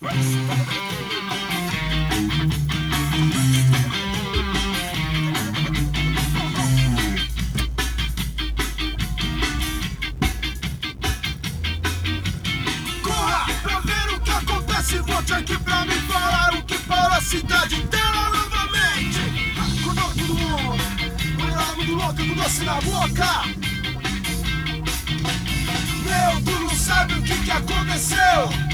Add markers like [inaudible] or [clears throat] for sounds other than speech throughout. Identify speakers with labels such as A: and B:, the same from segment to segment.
A: Corra pra ver o que acontece. Volte aqui pra me falar o que para a cidade inteira novamente. Acordou todo mundo. Mulherada muito louca com doce na boca. Meu, tu não sabe o que, que aconteceu.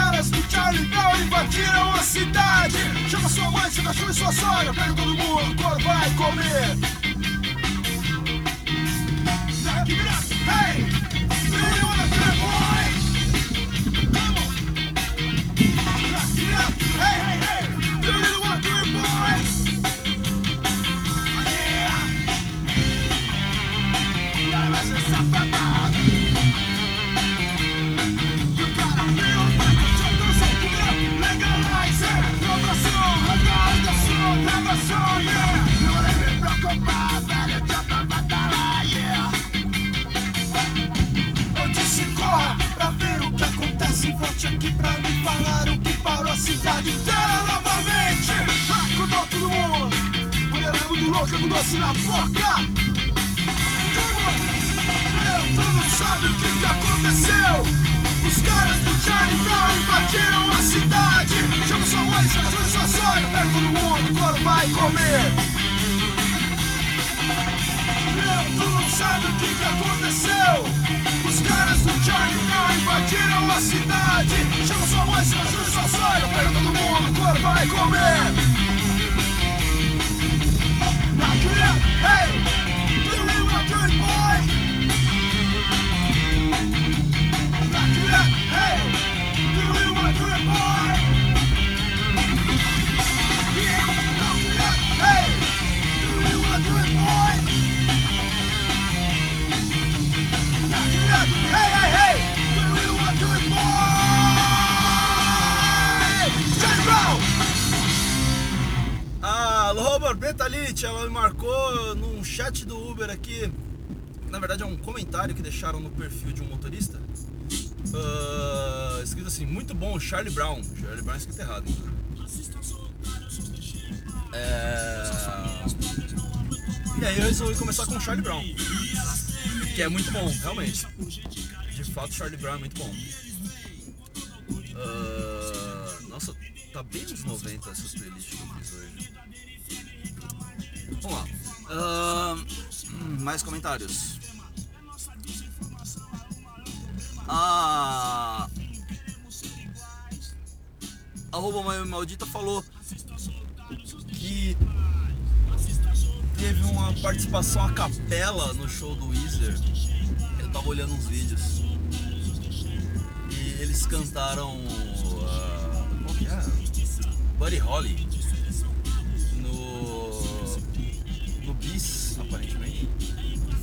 A: Caras do Charlie Brown invadiram a cidade. Chama sua mãe, seu cachorro e sua sogra. Pega todo mundo, coro vai comer. Com doce na boca. Tu não sabe o que, que aconteceu? Os caras do Charlie Brown invadiram a cidade. Chama sua mãe, e sua sogra Pega todo mundo, coro vai comer. Meu, tu não sabe o que, que aconteceu? Os caras do Charlie Brown invadiram a cidade. Chama sua mãe, e sua sogra Pega todo mundo, coro vai comer Back it up, hey!
B: Betalit, ela me marcou num chat do Uber aqui. Na verdade é um comentário que deixaram no perfil de um motorista. Ah, escrito assim, muito bom, Charlie Brown. Charlie Brown é escrito errado. É... E aí eu resolvi começar com Charlie Brown. Que é muito bom, realmente. De fato, Charlie Brown é muito bom. Ah, nossa, tá bem nos 90 essas playlists que eu fiz hoje. Vamos lá. Hum, mais comentários. Ah, arroba Mãe Maldita falou que teve uma participação a capela no show do Weezer. Eu tava olhando uns vídeos. E eles cantaram. ah, qual que é? Buddy Holly.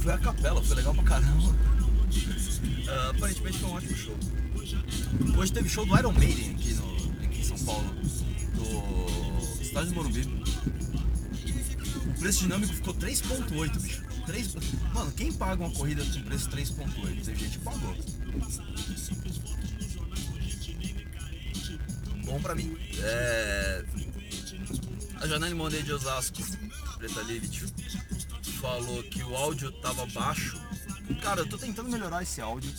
B: Foi a capela, foi legal pra caramba. Ah, aparentemente foi um ótimo show. Hoje teve show do Iron Maiden aqui, no, aqui em São Paulo. Do estádio do Morumbi. O preço dinâmico ficou 3.8, bicho. 3... Mano, quem paga uma corrida com preço 3.8? Tem gente que pagou. Bom pra mim. É... A Janine Monday de Osasco, Preta Lilith, falou que o áudio tava baixo. Cara, eu tô tentando melhorar esse áudio.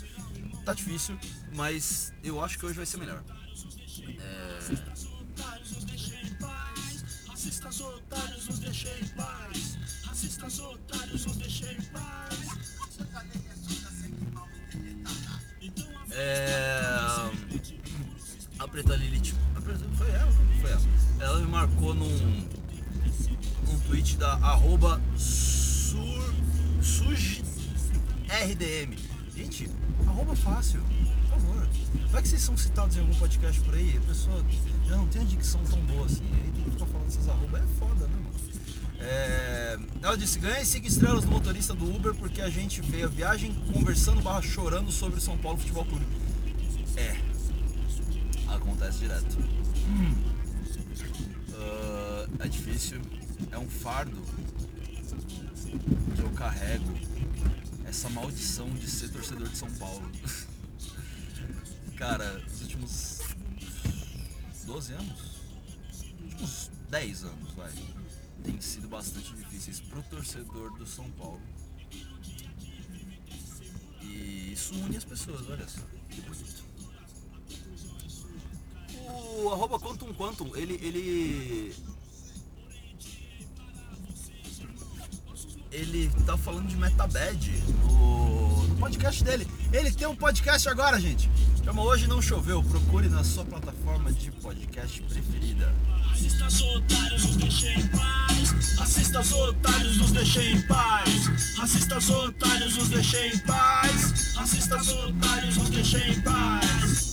B: Tá difícil, mas eu acho que hoje vai ser melhor. É... É... A Preta Lilith. a Preta- Foi ela? Foi ela. Ela me marcou num, num tweet da arroba suj RDM. Gente, arroba fácil, por favor. Vai que vocês são citados em algum podcast por aí, a pessoa já não tem a dicção tão boa assim. Aí tem que ficar falando essas arroba, é foda, né, mano? É, ela disse, ganhei 5 estrelas do motorista do Uber porque a gente veio a viagem conversando barra chorando sobre São Paulo Futebol Clube. É, acontece direto. Ah, é difícil, é um fardo que eu carrego essa maldição de ser torcedor de São Paulo. [laughs] Cara, os últimos 12 anos, uns 10 anos, vai, tem sido bastante difíceis pro torcedor do São Paulo. E isso une as pessoas, olha só, que bonito. O arroba Quantum Quantum, ele, ele ele tá falando de Metabad no, no podcast dele. Ele tem um podcast agora, gente. Chama Hoje Não Choveu. Procure na sua plataforma de podcast preferida.
A: Assista os otários, nos deixem em paz. Assista os otários, nos deixem em paz. Assista os otários, nos deixem em paz. Assista os otários, nos deixem em paz.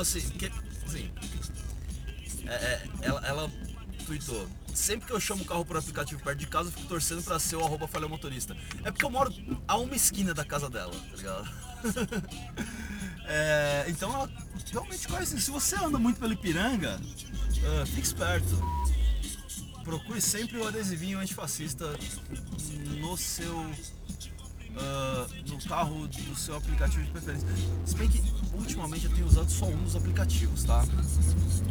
B: Assim, que, assim é, é, ela, ela tweetou, sempre que eu chamo o carro por aplicativo perto de casa, eu fico torcendo pra ser o arroba falha motorista. É porque eu moro a uma esquina da casa dela, tá ligado? [laughs] É, então ela realmente conhece. Se você anda muito pelo Ipiranga, ah, fique esperto. Procure sempre o adesivinho antifascista no seu. Carro do seu aplicativo de preferência. Se bem que ultimamente eu tenho usado só um dos aplicativos, tá?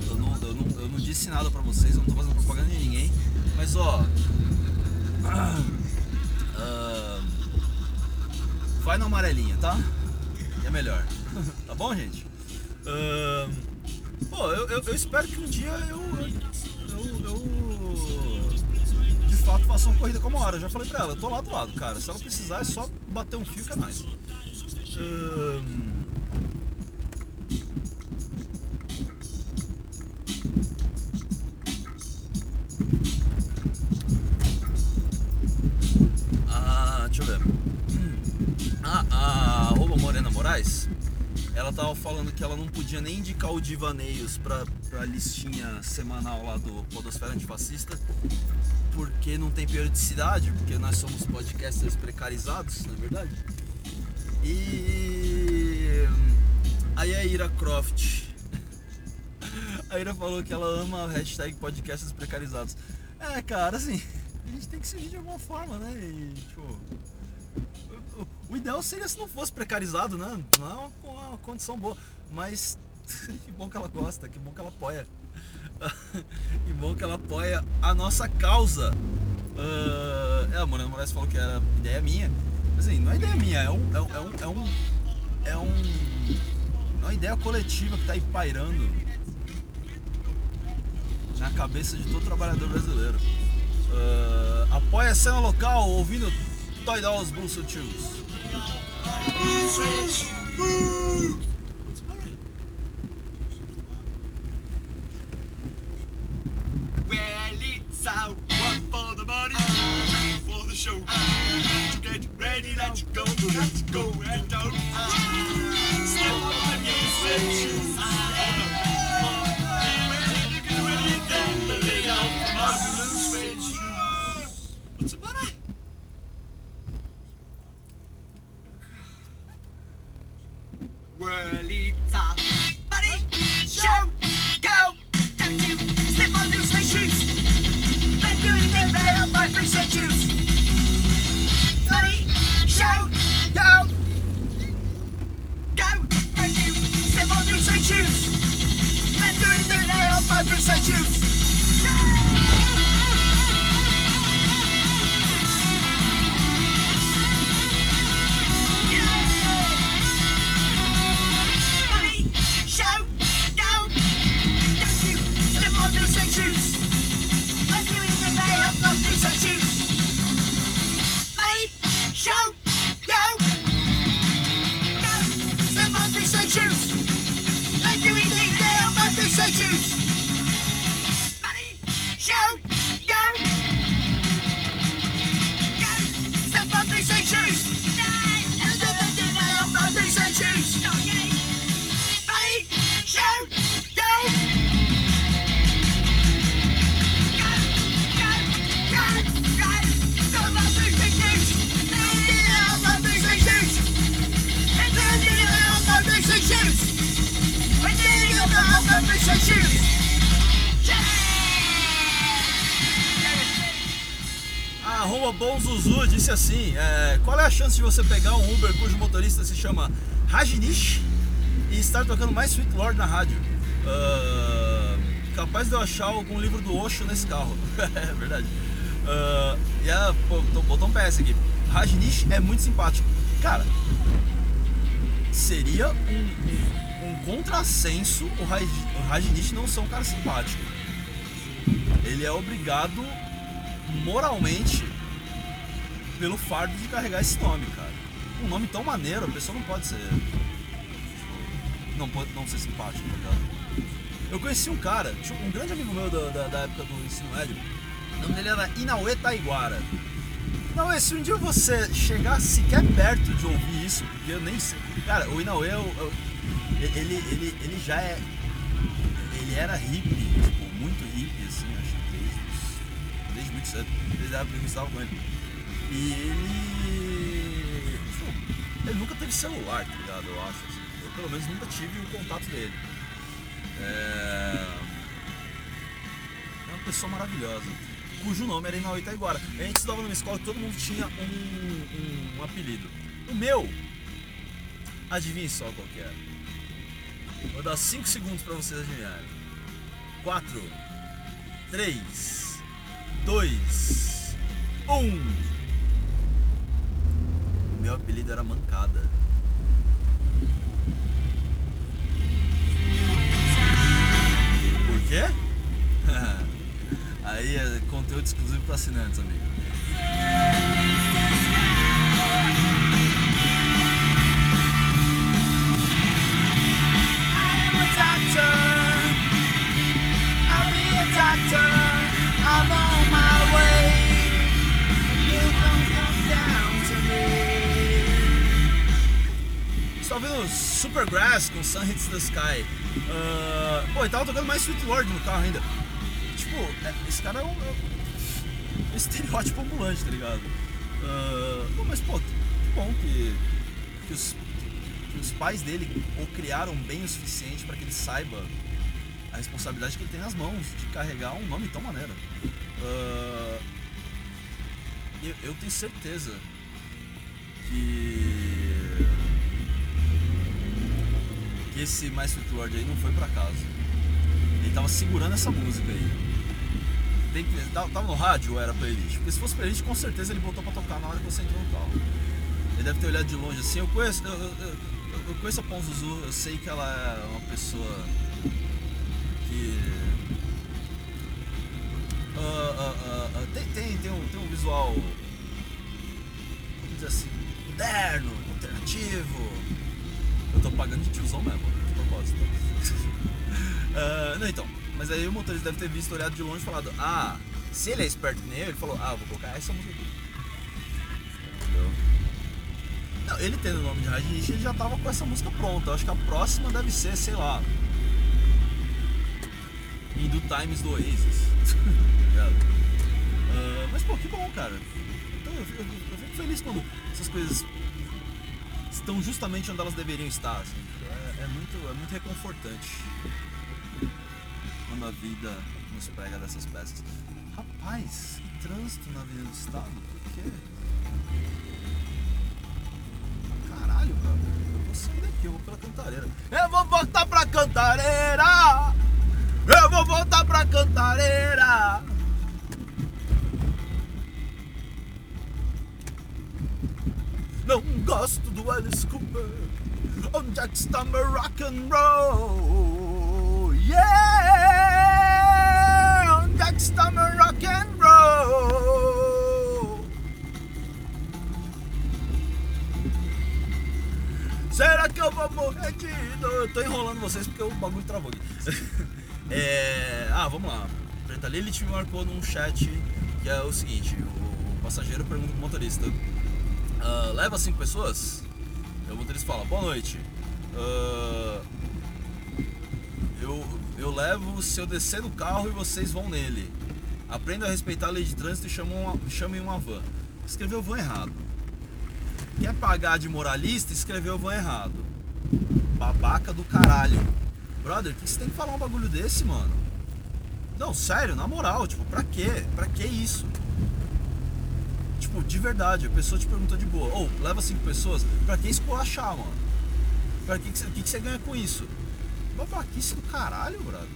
B: Eu não, eu não, eu não disse nada pra vocês, eu não tô fazendo propaganda de ninguém, mas ó. [clears throat] ah, vai na amarelinha, tá? É melhor. tá bom, gente? Ahn, pô, eu, eu, eu espero que um dia eu, eu, fato faça uma corrida como hora. Eu já falei pra ela, eu tô lá do lado, cara. Se ela precisar é só bater um fio que é mais. Ahn, Ah, deixa eu ver. Ah, a arroba Morena Moraes, ela tava falando que ela não podia nem indicar o Divaneios pra, pra listinha semanal lá do Podosfera Antifascista, porque não tem periodicidade, porque nós somos podcasters precarizados, na é verdade. E aí a Ira Croft, [laughs] a Ira falou que ela ama a hashtag podcasters precarizados. É, cara, assim, a gente tem que seguir de alguma forma, né? E, tipo, o ideal seria se não fosse precarizado, né? Não é uma, uma condição boa. Mas [laughs] que bom que ela gosta, que bom que ela apoia. [laughs] que bom que ela apoia a nossa causa. Ah, é, a Morena Moraes falou que era ideia minha. Mas assim, não é ideia minha, é um. É um. É um. É, um, é, é uma ideia coletiva que tá aí pairando na cabeça de todo trabalhador brasileiro. Ah, apoia a cena local ouvindo Toy Dolls Blue Shoes. Tocando mais Sweet Lord na rádio? Ah, capaz de eu achar algum livro do Osho nesse carro. [laughs] é verdade. Ah, e a, tô- botou um PS aqui. Rajnish é muito simpático. Cara, seria um, um, contrassenso o, o Rajnish não ser um cara simpático. Ele é obrigado moralmente pelo fardo de carregar esse nome, cara. Um nome tão maneiro, a pessoa não pode ser. Não pode não ser simpático, tá ligado? Eu conheci um cara, um grande amigo meu da, da, da época do ensino médio, o nome dele era Inaue Taiguara. Inaue, se um dia você chegar sequer perto de ouvir isso, porque eu nem sei. Cara, o Inaue, é o- é ele, ele, ele já é. Ele era hippie, tipo, muito hippie, assim, acho que desde, desde muito cedo, desde a época que eu estava com ele. E ele. tipo, ele nunca teve celular, tá ligado? Eu acho. assim. Pelo menos nunca tive o contato dele. É. É uma pessoa maravilhosa. Cujo nome era Inaue Itaiguara. A gente estudava numa escola que todo mundo tinha um, um, um apelido. O meu, adivinhe só qual que era. Vou dar 5 segundos pra vocês adivinharem. 4, 3, 2, 1. Meu apelido era Mancada.
A: Down to me.
B: Você tá ouvindo Supergrass com Sun Hits the Sky. Ah, pô, ele tava tocando mais Sweet Lord no carro ainda. Tipo, é- esse cara é é um [laughs] estereótipo ambulante, tá ligado? Pô, mas pô, que bom que, que, os, que os pais dele o criaram bem o suficiente pra que ele saiba a responsabilidade que ele tem nas mãos de carregar um nome tão maneiro. Ah, eu, eu tenho certeza que que esse Mais Sweet Lord aí não foi pra casa. Ele tava segurando essa música aí. Tem que, tava tava no rádio ou era playlist? Porque se fosse playlist, com certeza ele botou pra tocar na hora que você entrou no carro. Ele deve ter olhado de longe assim. Eu conheço, eu, eu- eu- conheço a Pão Zuzu, eu sei que ela é uma pessoa que. ah, ah, ah, tem, tem, tem, um, tem um visual. Vamos dizer assim, moderno, alternativo. Eu tô pagando de tiozão mesmo, de propósito. [laughs] Ah, não, então. Mas aí o motorista deve ter visto, olhado de longe e falado: Ah, se ele é esperto nem eu, ele falou: Ah, vou colocar essa música aqui. Entendeu? Não, ele tendo o nome de Rajnish, ele já tava com essa música pronta. Eu acho que a próxima deve ser, sei lá. Indo Times do Oasis. [laughs] Ah, mas pô, que bom, cara. Então eu, fico- eu fico feliz quando essas coisas estão justamente onde elas deveriam estar. assim. É, é muito, é muito reconfortante quando a vida nos pega dessas peças. Rapaz, que trânsito na Avenida do Estado? Por quê? Caralho, cara. Eu vou sair daqui, eu vou pela cantareira. Eu vou voltar pra cantareira! Eu vou voltar pra cantareira! Não gosto do Alice Cooper. Onde é que está meu rock and roll? Yeah! Onde é que está meu rock and roll? Será que eu vou morrer de dor? Eu tô enrolando vocês porque o bagulho travou aqui. [laughs] É, Ah, vamos lá. Preta Lilith me marcou num chat que é o seguinte: o passageiro pergunta pro motorista. "Ah, leva cinco pessoas? Aí o motorista fala, boa noite. Ah, eu, eu levo se eu descer do carro e vocês vão nele. Aprenda a respeitar a lei de trânsito e chamem uma, chamem uma van. Escreveu van errado. Quer pagar de moralista, escreveu van errado. Babaca do caralho. brother, que você tem que falar um bagulho desse, mano? Não, sério, na moral, tipo, pra quê? Pra que isso? Tipo, de verdade, a pessoa te perguntou de boa, ou leva cinco pessoas, pra que esculachar, mano? Pra que, que, que, que você ganha com isso? Babaquice do caralho, brother.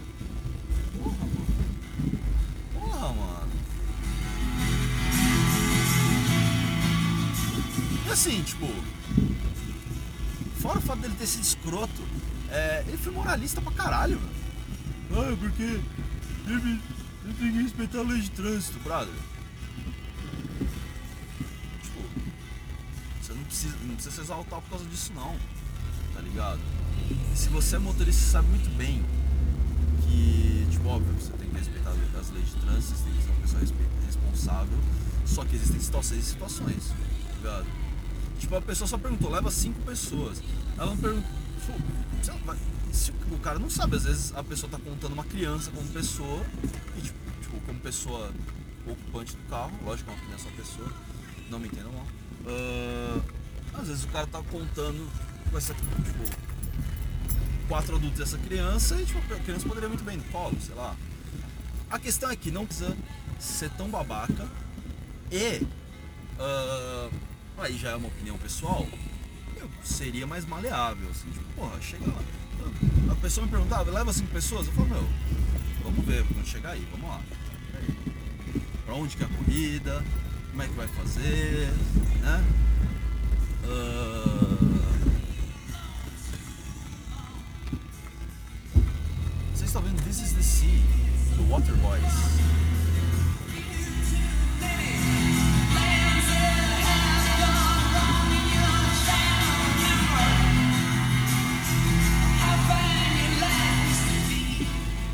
B: Mano. E assim, tipo. Fora o fato dele ter sido escroto, é, ele foi moralista pra caralho, mano. Ah, porque ele, tem que respeitar a lei de trânsito, brother. Tipo, você não precisa, não precisa se exaltar por causa disso não, tá ligado? E se você é motorista, você sabe muito bem que, óbvio, você tem que respeitar as leis de trânsito, você tem que ser uma pessoa responsável, só que existem situações e situações, tá ligado? Tipo, a pessoa só perguntou, leva cinco pessoas. Ela não perguntou. se o cara não sabe, às vezes a pessoa tá contando uma criança como pessoa, e tipo, tipo, como pessoa ocupante do carro, lógico que é uma criança é uma pessoa, não me entendam mal. Ah, às vezes o cara tá contando com essa, tipo, quatro adultos e essa criança, e tipo, a criança poderia muito bem no colo, sei lá. A questão é que não precisa ser tão babaca e ah, aí já é uma opinião pessoal, eu seria mais maleável, assim, tipo, porra, chega lá. A pessoa me perguntava, leva cinco pessoas? Eu falo, meu, vamos ver quando chegar aí, vamos lá. Pra onde que é a corrida, como é que vai fazer, né? Ah, Estão vendo This is the Sea, do.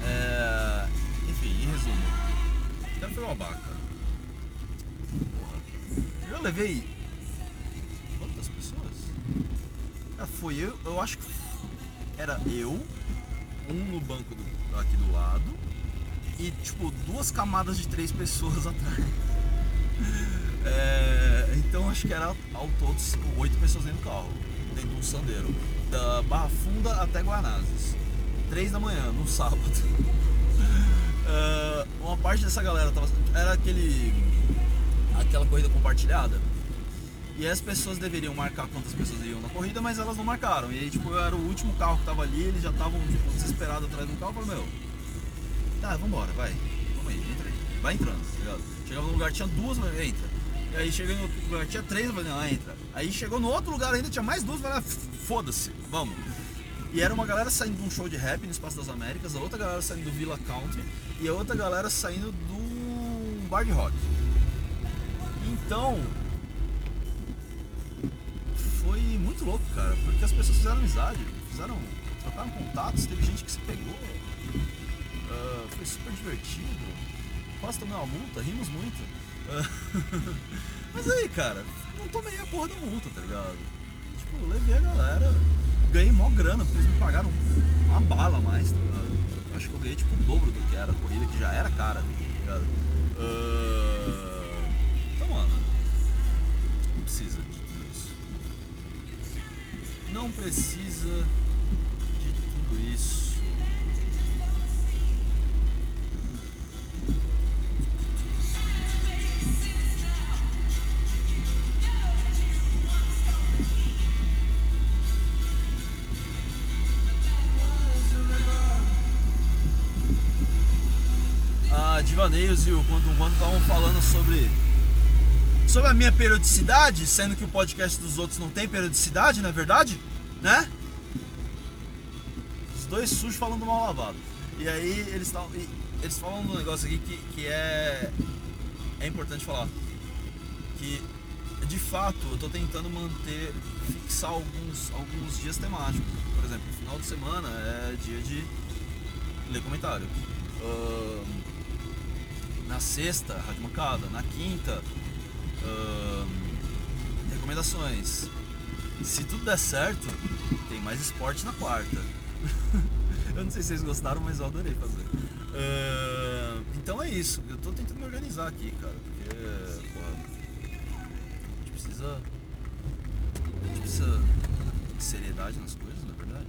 B: É, enfim, em resumo, o foi uma. Porra. Eu levei. Quantas pessoas? Cara, foi eu, eu acho que era eu, um no banco do- aqui do lado e tipo duas camadas de três pessoas [laughs] atrás. É, então acho que era ao todo oito pessoas dentro do carro, dentro de um sandeiro, da Barra Funda até Guanazes. Três da manhã, num [laughs] sábado. É, uma parte dessa galera tava. Era aquele. aquela corrida compartilhada. E as pessoas deveriam marcar quantas pessoas iam na corrida, mas elas não marcaram. E aí, tipo, eu era o último carro que tava ali, eles já estavam, tipo, desesperados atrás do carro. Eu falei, meu, tá, vambora, vai. Vamos aí, entra aí. Vai entrando, tá ligado? Chegava no lugar, tinha duas, mas entra. E aí cheguei no outro lugar, tinha três, falei, não, entra. Aí chegou no outro lugar ainda, tinha mais duas, falei, ah, foda-se, vamos. E era uma galera saindo de um show de rap no Espaço das Américas, a outra galera saindo do Villa Country e a outra galera saindo do bar de rock. Então, foi muito louco, cara, porque as pessoas fizeram amizade, fizeram, trocaram contatos, teve gente que se pegou, ah, foi super divertido, quase tomei uma multa, rimos muito. Ah, [laughs] Mas aí, cara, não tomei a porra da multa, tá ligado? Tipo, levei a galera, ganhei mó grana, porque eles me pagaram uma bala a mais, tá ligado? Acho que eu ganhei tipo o dobro do que era a corrida, que já era cara, tá ligado? Ah, Então, mano, não precisa. Não precisa de tudo isso. a Divaneios e o quando estavam falando sobre sobre a minha periodicidade, sendo que o podcast dos outros não tem periodicidade, não é verdade? Né? Os dois sujos falando mal lavado. E aí eles eles falam um negócio aqui que, que é é importante falar que de fato eu tô tentando manter fixar alguns alguns dias temáticos. Por exemplo, final de semana é dia de ler comentário. Ahn, na sexta, Rádio Mancada. Na quinta, recomendações. Se tudo der certo, tem mais esporte na quarta. [laughs] eu não sei se vocês gostaram, mas eu adorei fazer. Então é isso. Eu tô tentando me organizar aqui, cara. Porque, porra, a gente precisa. A gente precisa de seriedade nas coisas, na verdade.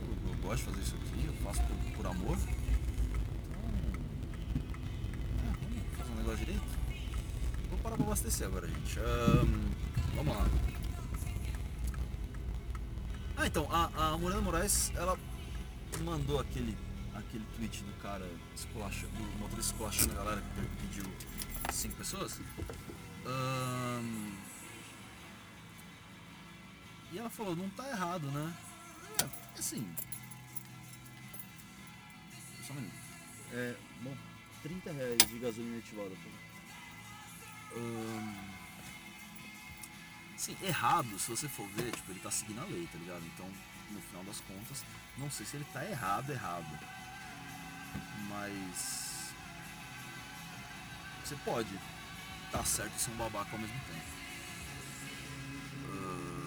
B: Eu, eu gosto de fazer isso aqui, eu faço por, por amor. Então. É, vamos fazer um negócio direito? Vou abastecer agora, gente. Ahn, vamos lá. Ah, então, a, a Morena Moraes, ela mandou aquele, aquele tweet do cara do motorista esculachando a galera que pediu cinco pessoas. Ahn, e ela falou, não tá errado, né? É, assim. Só um minuto. É, bom, 30 reais de gasolina ativada, pô. Ahn, Sim, errado, se você for ver, tipo, ele tá seguindo a lei, tá ligado? Então, no final das contas, não sei se ele tá errado, errado. Mas. Você pode tá certo e ser um babaca ao mesmo tempo. Ah,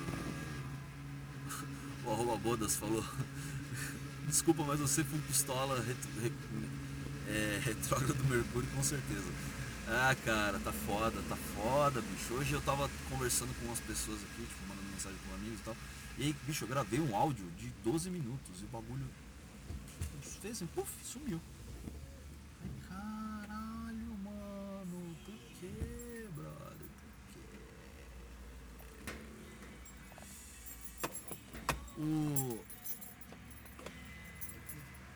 B: [laughs] O arroba Bodas falou. [laughs] Desculpa, mas você foi pistola retro, re, é, retrógrado do Mercúrio com certeza. Ah, cara, tá foda, tá foda, bicho. Hoje eu tava conversando com umas pessoas aqui, tipo, mandando mensagem com amigos e tal. E aí, bicho, eu gravei um áudio de 12 minutos e o bagulho fez assim, puf, sumiu. Ai, caralho, mano, por que, brother? Por quê? O.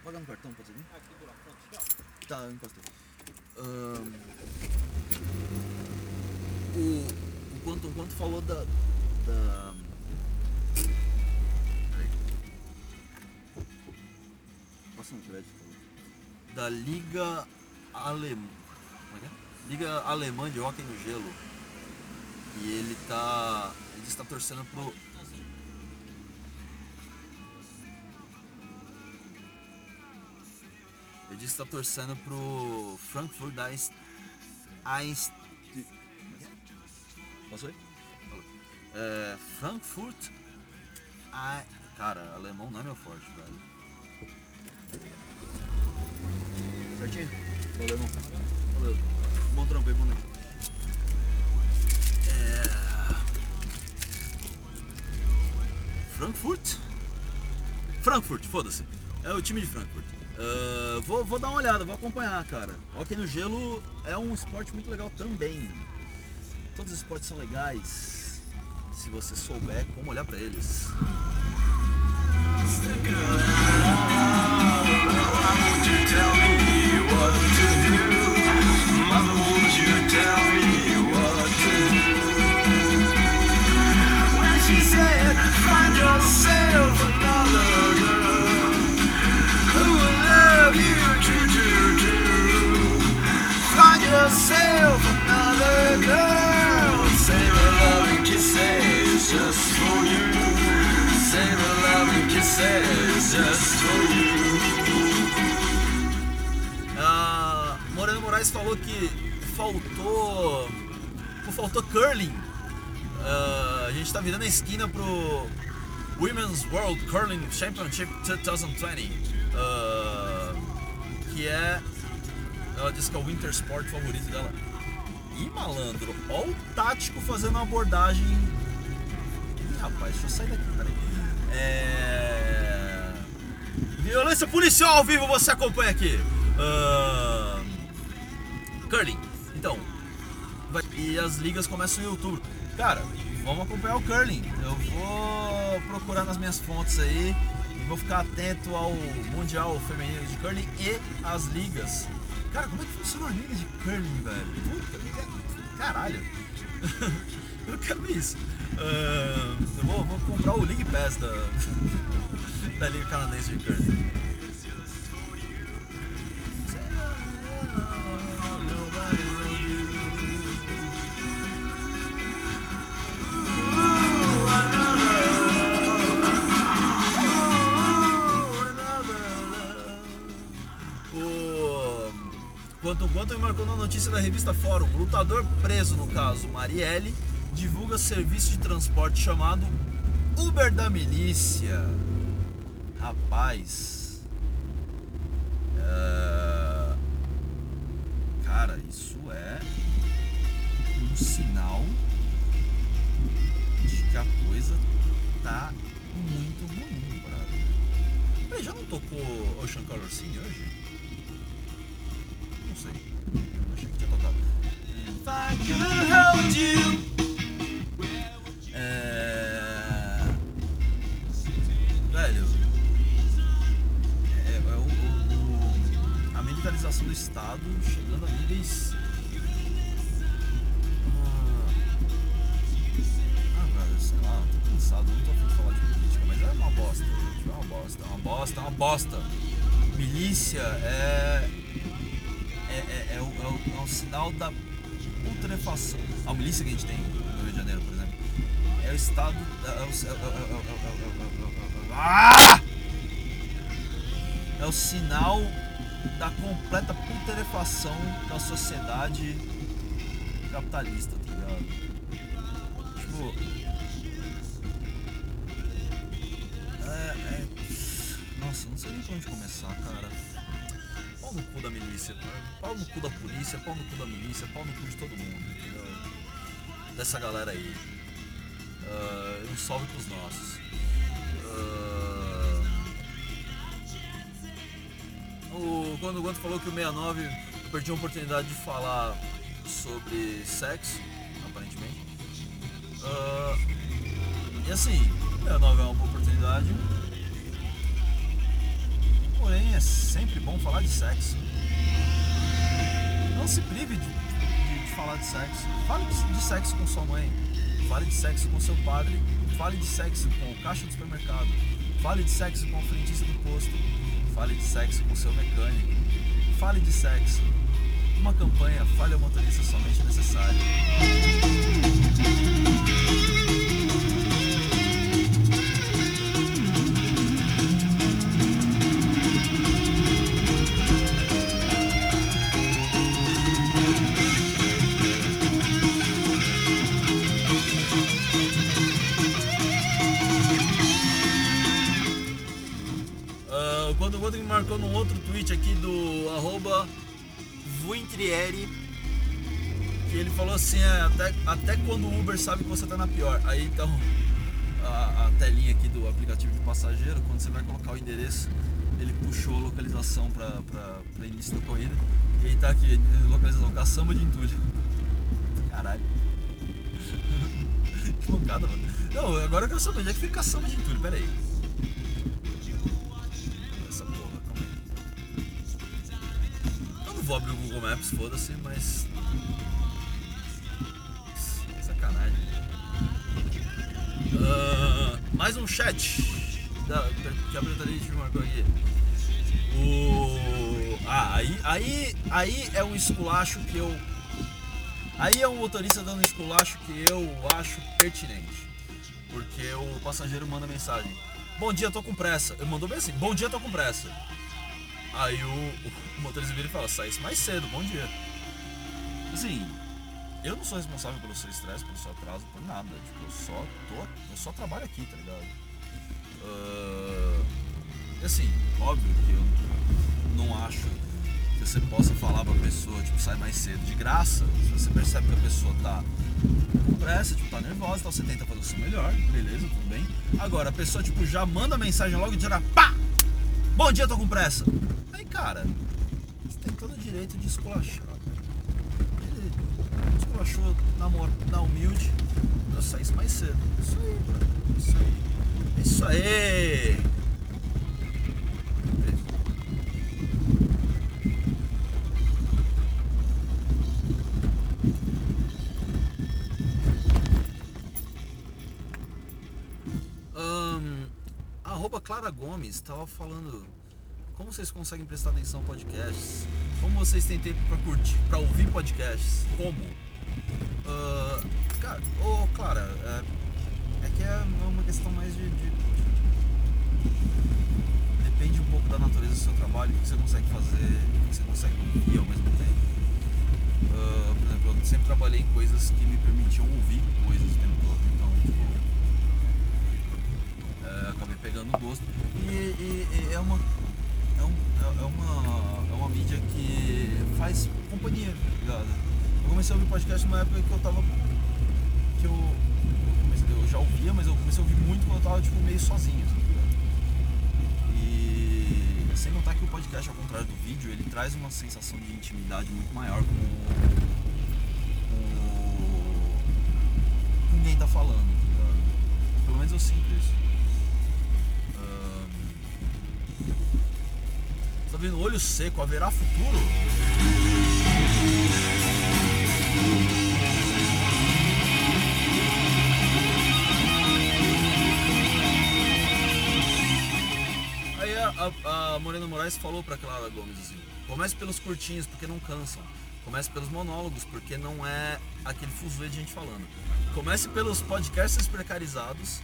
B: Pagar no cartão, pode ser? né?
C: Aqui do lado, pronto, aqui,
B: Tá, eu encostei. O, o quanto, o quanto falou da. da. Passa um crédito. Da Liga Alemã. É é? Liga Alemã de Hockey no Gelo. E ele tá. Ele está torcendo pro. Que está torcendo pro Frankfurt da Einst... Aí? Falou. É, Frankfurt... Ai- Cara, alemão não é meu forte, velho. Certinho? Valeu, irmão. Valeu. Bom trampo aí, boa noite. É... Frankfurt? Frankfurt, foda-se. É o time de Frankfurt. Ah, vou, vou dar uma olhada, vou acompanhar, cara. Hockey no gelo é um esporte muito legal também. Todos os esportes são legais se você souber como olhar pra eles.
A: When Her loving kisses just for you.
B: A Moreno Moraes falou que faltou. Faltou curling. Ah, a gente tá virando a esquina pro Women's World Curling Championship 2020. ah, que é. Ela disse que é o winter sport favorito dela. Ih, malandro, ó o tático fazendo uma abordagem. Rapaz, deixa eu sair daqui, peraí. É. Violência policial ao vivo você acompanha aqui. Ahn, curling. Então, vai- e as ligas começam em outubro. Cara, vamos acompanhar o curling. Eu vou procurar nas minhas fontes aí e vou ficar atento ao Mundial Feminino de Curling e as ligas. Cara, como é que funciona a liga de curling, velho? Puta, caralho. [laughs] Eu quero isso. Ahn, eu vou, vou comprar o League Pass da, da Liga Canadense de Curling. Quanto quanto me marcou na notícia da revista Fórum, lutador preso no caso Marielle divulga serviço de transporte chamado Uber da Milícia. Rapaz, é, cara, isso é um sinal de que a coisa tá muito ruim, brother. Já não tocou Ocean Color Scene hoje? Não sei. Achei que tinha tocado. If I could hold you. Estado chegando a níveis. Ah, ah, velho, sei lá, tô cansado, não tô afim de falar de política, mas é uma bosta, gente, é uma bosta, é uma bosta, é uma bosta. Milícia é. É, é, é, o, é, o, é o sinal da putrefação. A milícia que a gente tem no Rio de Janeiro, por exemplo, é o estado. É o, é é é é é é é Ah! É o sinal da completa putrefação da sociedade capitalista, tá ligado? Tipo. É, é. Nossa, não sei nem por onde começar, cara. Pau no cu da milícia, cara. Pau no cu da polícia, pau no cu da milícia, pau no cu de todo mundo, entendeu? Dessa galera aí. Ah, um salve pros nossos. Ah, quando o Guanto falou que o 69 eu perdi a oportunidade de falar sobre sexo, aparentemente. Ah, e assim, o 69 é uma boa oportunidade. Porém, é sempre bom falar de sexo. Não se prive de, de- de falar de sexo. Fale de, de sexo com sua mãe. Fale de sexo com seu padre. Fale de sexo com o caixa do supermercado. Fale de sexo com o frentista do posto. Fale de sexo com seu mecânico. Fale de sexo. Uma campanha Fale ao motorista somente necessário. O Rodrigo me marcou num outro tweet aqui do arroba Vuintrieri, que ele falou assim, é, até, até quando o Uber sabe que você tá na pior. Aí então a, a telinha aqui do aplicativo de passageiro, quando você vai colocar o endereço, ele puxou a localização para início da corrida. E aí tá aqui, localização caçamba de entulho. Caralho. [laughs] que mancada, mano. Não, agora eu quero saber onde é que fica caçamba de entulho, pera aí. Vou abrir o Google Maps, foda-se, mas. Sacanagem. Ah, mais um chat que a Bretarite me marcou aqui. O. Ah, aí, aí, aí é um esculacho que eu. Aí é um motorista dando esculacho que eu acho pertinente. Porque o passageiro manda mensagem. Bom dia, tô com pressa. Ele mandou bem assim, bom dia, tô com pressa. Aí o, o motorista vira e fala, sai mais cedo, bom dia. Assim, eu não sou responsável pelo seu estresse, pelo seu atraso, por nada. Tipo, eu só tô. Eu só trabalho aqui, tá ligado? E assim, óbvio que eu não acho que você possa falar pra pessoa, tipo, sai mais cedo de graça. Se você percebe que a pessoa tá com pressa, tipo, tá nervosa, então você tenta fazer o seu melhor, beleza, tudo bem. Agora, a pessoa, tipo, já manda mensagem logo de hora, pá! Bom dia, tô com pressa. Aí, cara, você tem todo o direito de esculachar. Ele esculachou na, na humilde, eu saísse mais cedo. Isso aí, mano. Isso aí. Isso aí! Clara Gomes estava falando como vocês conseguem prestar atenção em podcasts, como vocês têm tempo para curtir, para ouvir podcasts, como. Ah, cara, ô Clara, é, é que é uma questão mais de, de- Depende um pouco da natureza do seu trabalho, o que você consegue fazer, o que você consegue ouvir ao mesmo tempo. Ah, por exemplo, eu sempre trabalhei em coisas que me permitiam ouvir coisas o todo, então, tipo, é, acabei pegando gosto. E, e- e é uma. É, um- é- uma. É uma mídia que faz companhia, tá ligado? Eu comecei a ouvir podcast numa época que eu tava. que eu. Eu, comecei- eu já ouvia, mas eu comecei a ouvir muito quando eu tava tipo, meio sozinho, ligado? E. Sem contar que o podcast, ao contrário do vídeo, ele traz uma sensação de intimidade muito maior com, ninguém tá falando, tá? Pelo menos eu sinto isso. Vendo? Olho seco, haverá futuro? Aí a, a- a Morena Moraes falou pra Clara Gomes assim: comece pelos curtinhos porque não cansam. Comece pelos monólogos porque não é aquele fuzuê de gente falando. Comece pelos podcasts precarizados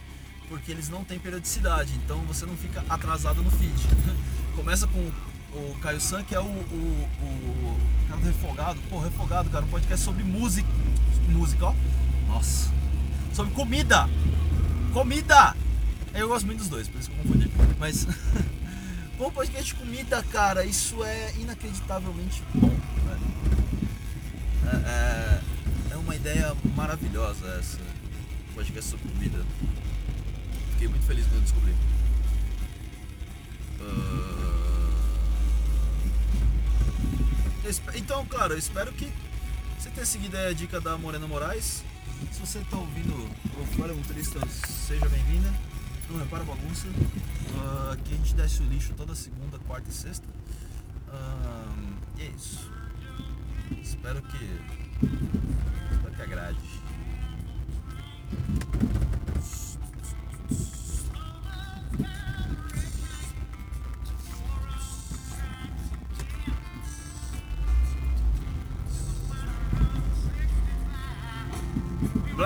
B: porque eles não têm periodicidade, então você não fica atrasado no feed. [laughs] Começa com o Caio San, que é o, o, o cara do Refogado. Pô, Refogado, cara, um podcast sobre música. Música, ó. Nossa. Sobre comida! Comida! Eu gosto muito dos dois, por isso que eu confundi. Mas. [laughs] Bom podcast de comida, cara, isso é inacreditavelmente bom, velho. É, é, é uma ideia maravilhosa essa. Podcast sobre comida. Fiquei muito feliz quando descobri. Ah, Então, claro, eu espero que você tenha seguido a dica da Morena Moraes. Se você está ouvindo o Fora Motorista, seja bem-vinda. Não repara a bagunça. Ah, aqui a gente desce o lixo toda segunda, quarta e sexta. Ah, e é isso. Espero que. Espero que agrade.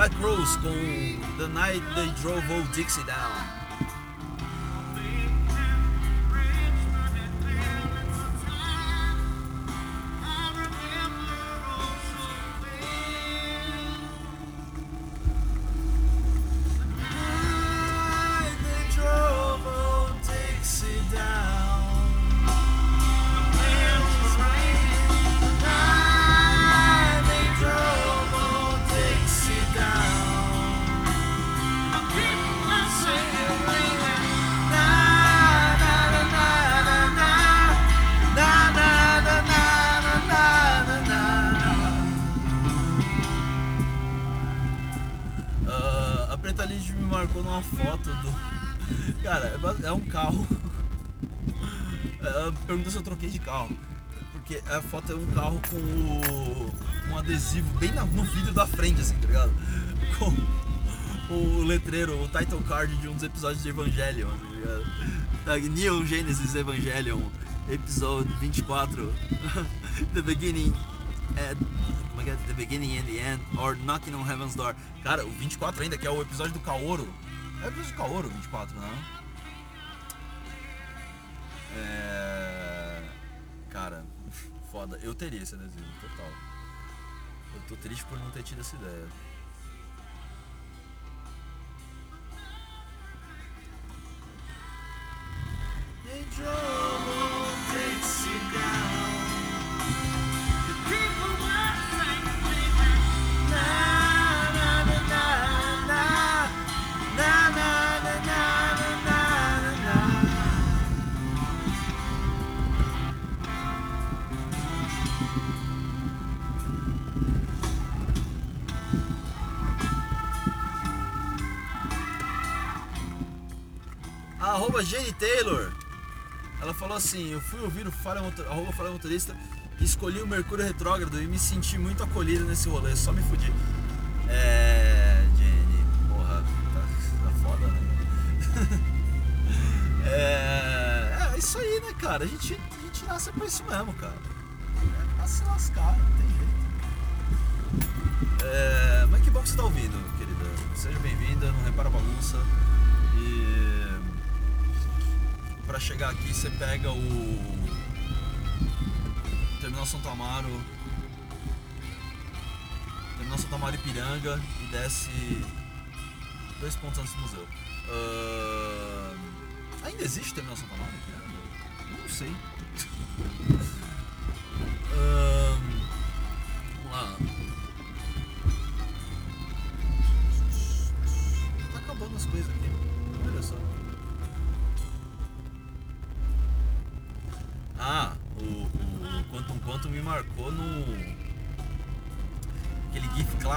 B: Black Rose com The Night They Drove Old Dixie Down. Um carro com o, um adesivo bem na- no vidro da frente, assim, tá ligado? [laughs] Com o letreiro, o title card de um dos episódios de Evangelion, tá ligado? Da Neon Genesis Evangelion, episódio 24. [laughs] The beginning. At, como é que é? The beginning and the end, or knocking on heaven's door. Cara, o 24 ainda, que é o episódio do Kaoro. É o episódio do Kaoro, 24, não? É. Foda. Eu teria esse adesivo, total. Eu tô triste por não ter tido essa ideia. Arroba Jenny Taylor. Ela falou assim: Eu fui ouvir o Falha Motorista e escolhi o Mercúrio Retrógrado e me senti muito acolhido nesse rolê, só me fudi. É. Jenny, porra, tá, tá foda, né? [laughs] é, é isso aí, né, cara? A gente, a gente nasce pra isso mesmo, cara. É pra se lascar, não tem jeito. É, mas que bom que você tá ouvindo, pra chegar aqui você pega o Terminal Santo Amaro, Terminal Santo Amaro Ipiranga e desce dois pontos antes do museu. Ahn, ainda existe Terminal Santo Amaro Ipiranga? Não sei. [laughs] Ahn,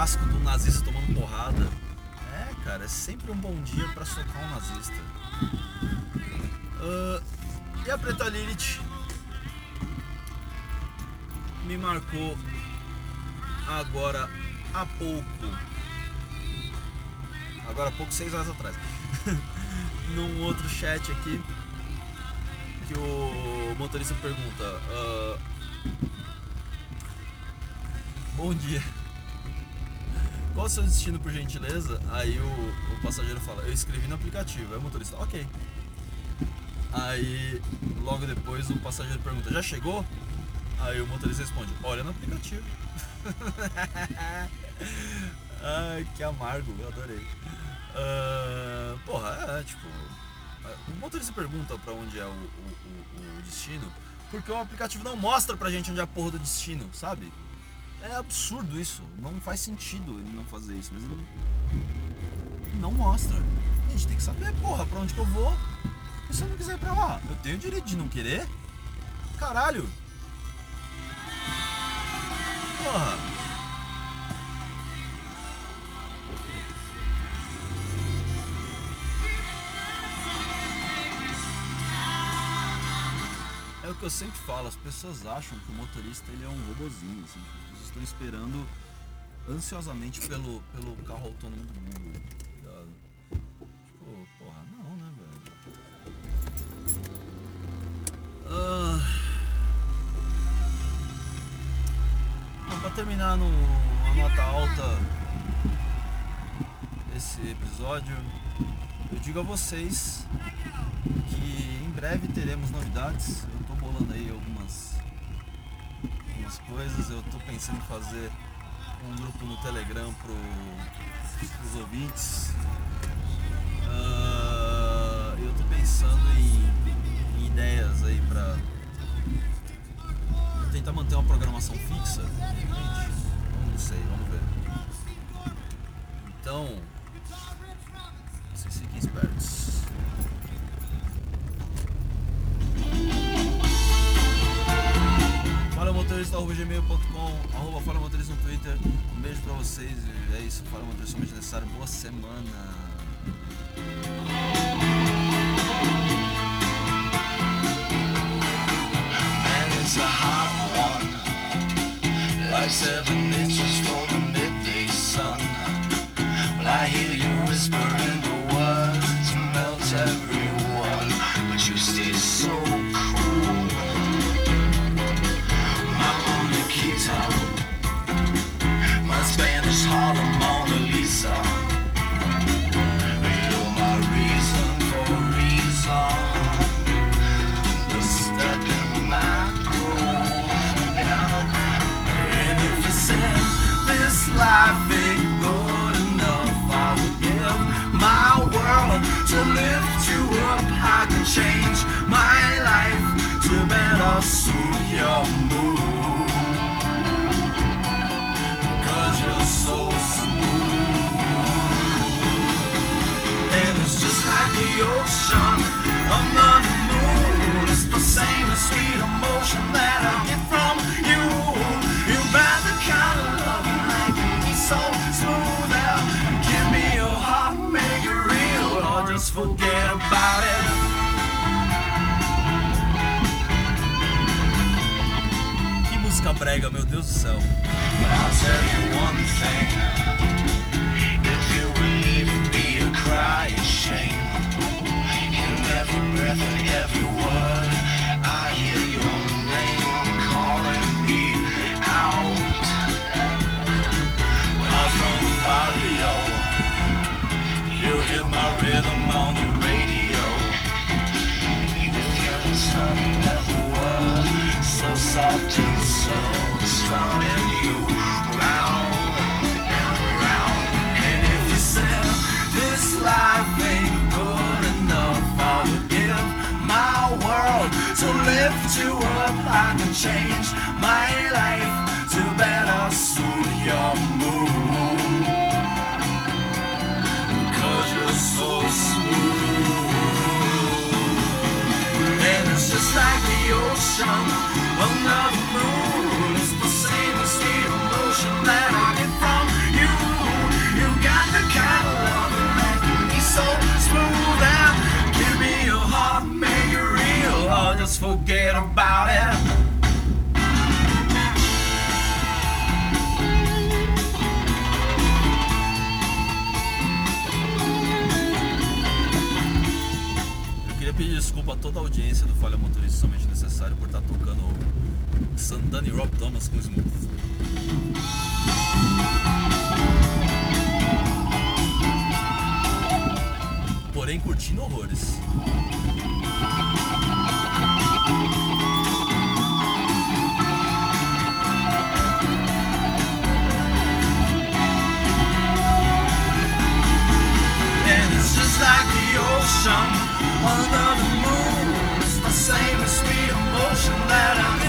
B: clássico do nazista tomando porrada. É, cara, é sempre um bom dia pra socar um nazista. Ah, e a Preta Lilith me marcou agora há pouco. Agora há pouco, seis horas atrás. [laughs] Num outro chat aqui que o motorista pergunta. ah, Bom dia. Qual é o seu destino por gentileza? Aí o, o passageiro fala, eu escrevi no aplicativo. Aí o motorista, ok. Aí logo depois o passageiro pergunta, já chegou? Aí o motorista responde, olha no aplicativo. [laughs] Ai, que amargo, eu adorei. Ah, porra, é tipo. O motorista pergunta pra onde é o, o- o- o destino, porque o aplicativo não mostra pra gente onde é a porra do destino, sabe? É absurdo isso. Não faz sentido ele não fazer isso, mas ele não mostra. A gente tem que saber, porra, pra onde que eu vou. E se eu não quiser ir pra lá? Eu tenho o direito de não querer? Caralho! Porra! É o que eu sempre falo, as pessoas acham que o motorista ele é um robozinho, assim, estão esperando ansiosamente pelo, pelo carro autônomo do ligado? Tipo, porra, não, né, velho? Ah... Bom, pra terminar no, nota alta esse episódio, eu digo a vocês que em breve teremos novidades. Eu tô bolando aí algumas, algumas coisas. Eu tô pensando em fazer um grupo no Telegram pro, pros ouvintes. Ah, eu tô pensando em, em ideias aí pra tentar manter uma programação fixa. Não sei, vamos ver. Então, vocês fiquem espertos. Fala motorista arroba gmail.com, arroba fala no Twitter. Um beijo pra vocês e é isso. Fala somente necessário. Boa semana.
A: Change my life to better suit your mood. Cause you're so smooth. And it's just like the ocean under the moon. It's the same as sweet emotion that I get from you. You got the kind of love that can be so smooth. Give me your heart, make it real, or just forget about it. When I'm from the barrio, you hear my rhythm on strong, you round and round. And if this life ain't good enough, I give my world to lift you up. I can change my life to better suit your mood. Cause you're so smooth. And it's just like the ocean
B: toda a audiência do Falha Motorista somente necessário por estar tocando Santana e Rob Thomas com Smooth. Porém, curtindo horrores. It's just like the ocean same sweet emotion that I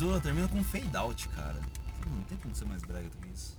B: Ela termina com um fade out, cara. Não tem como ser mais brega do que isso.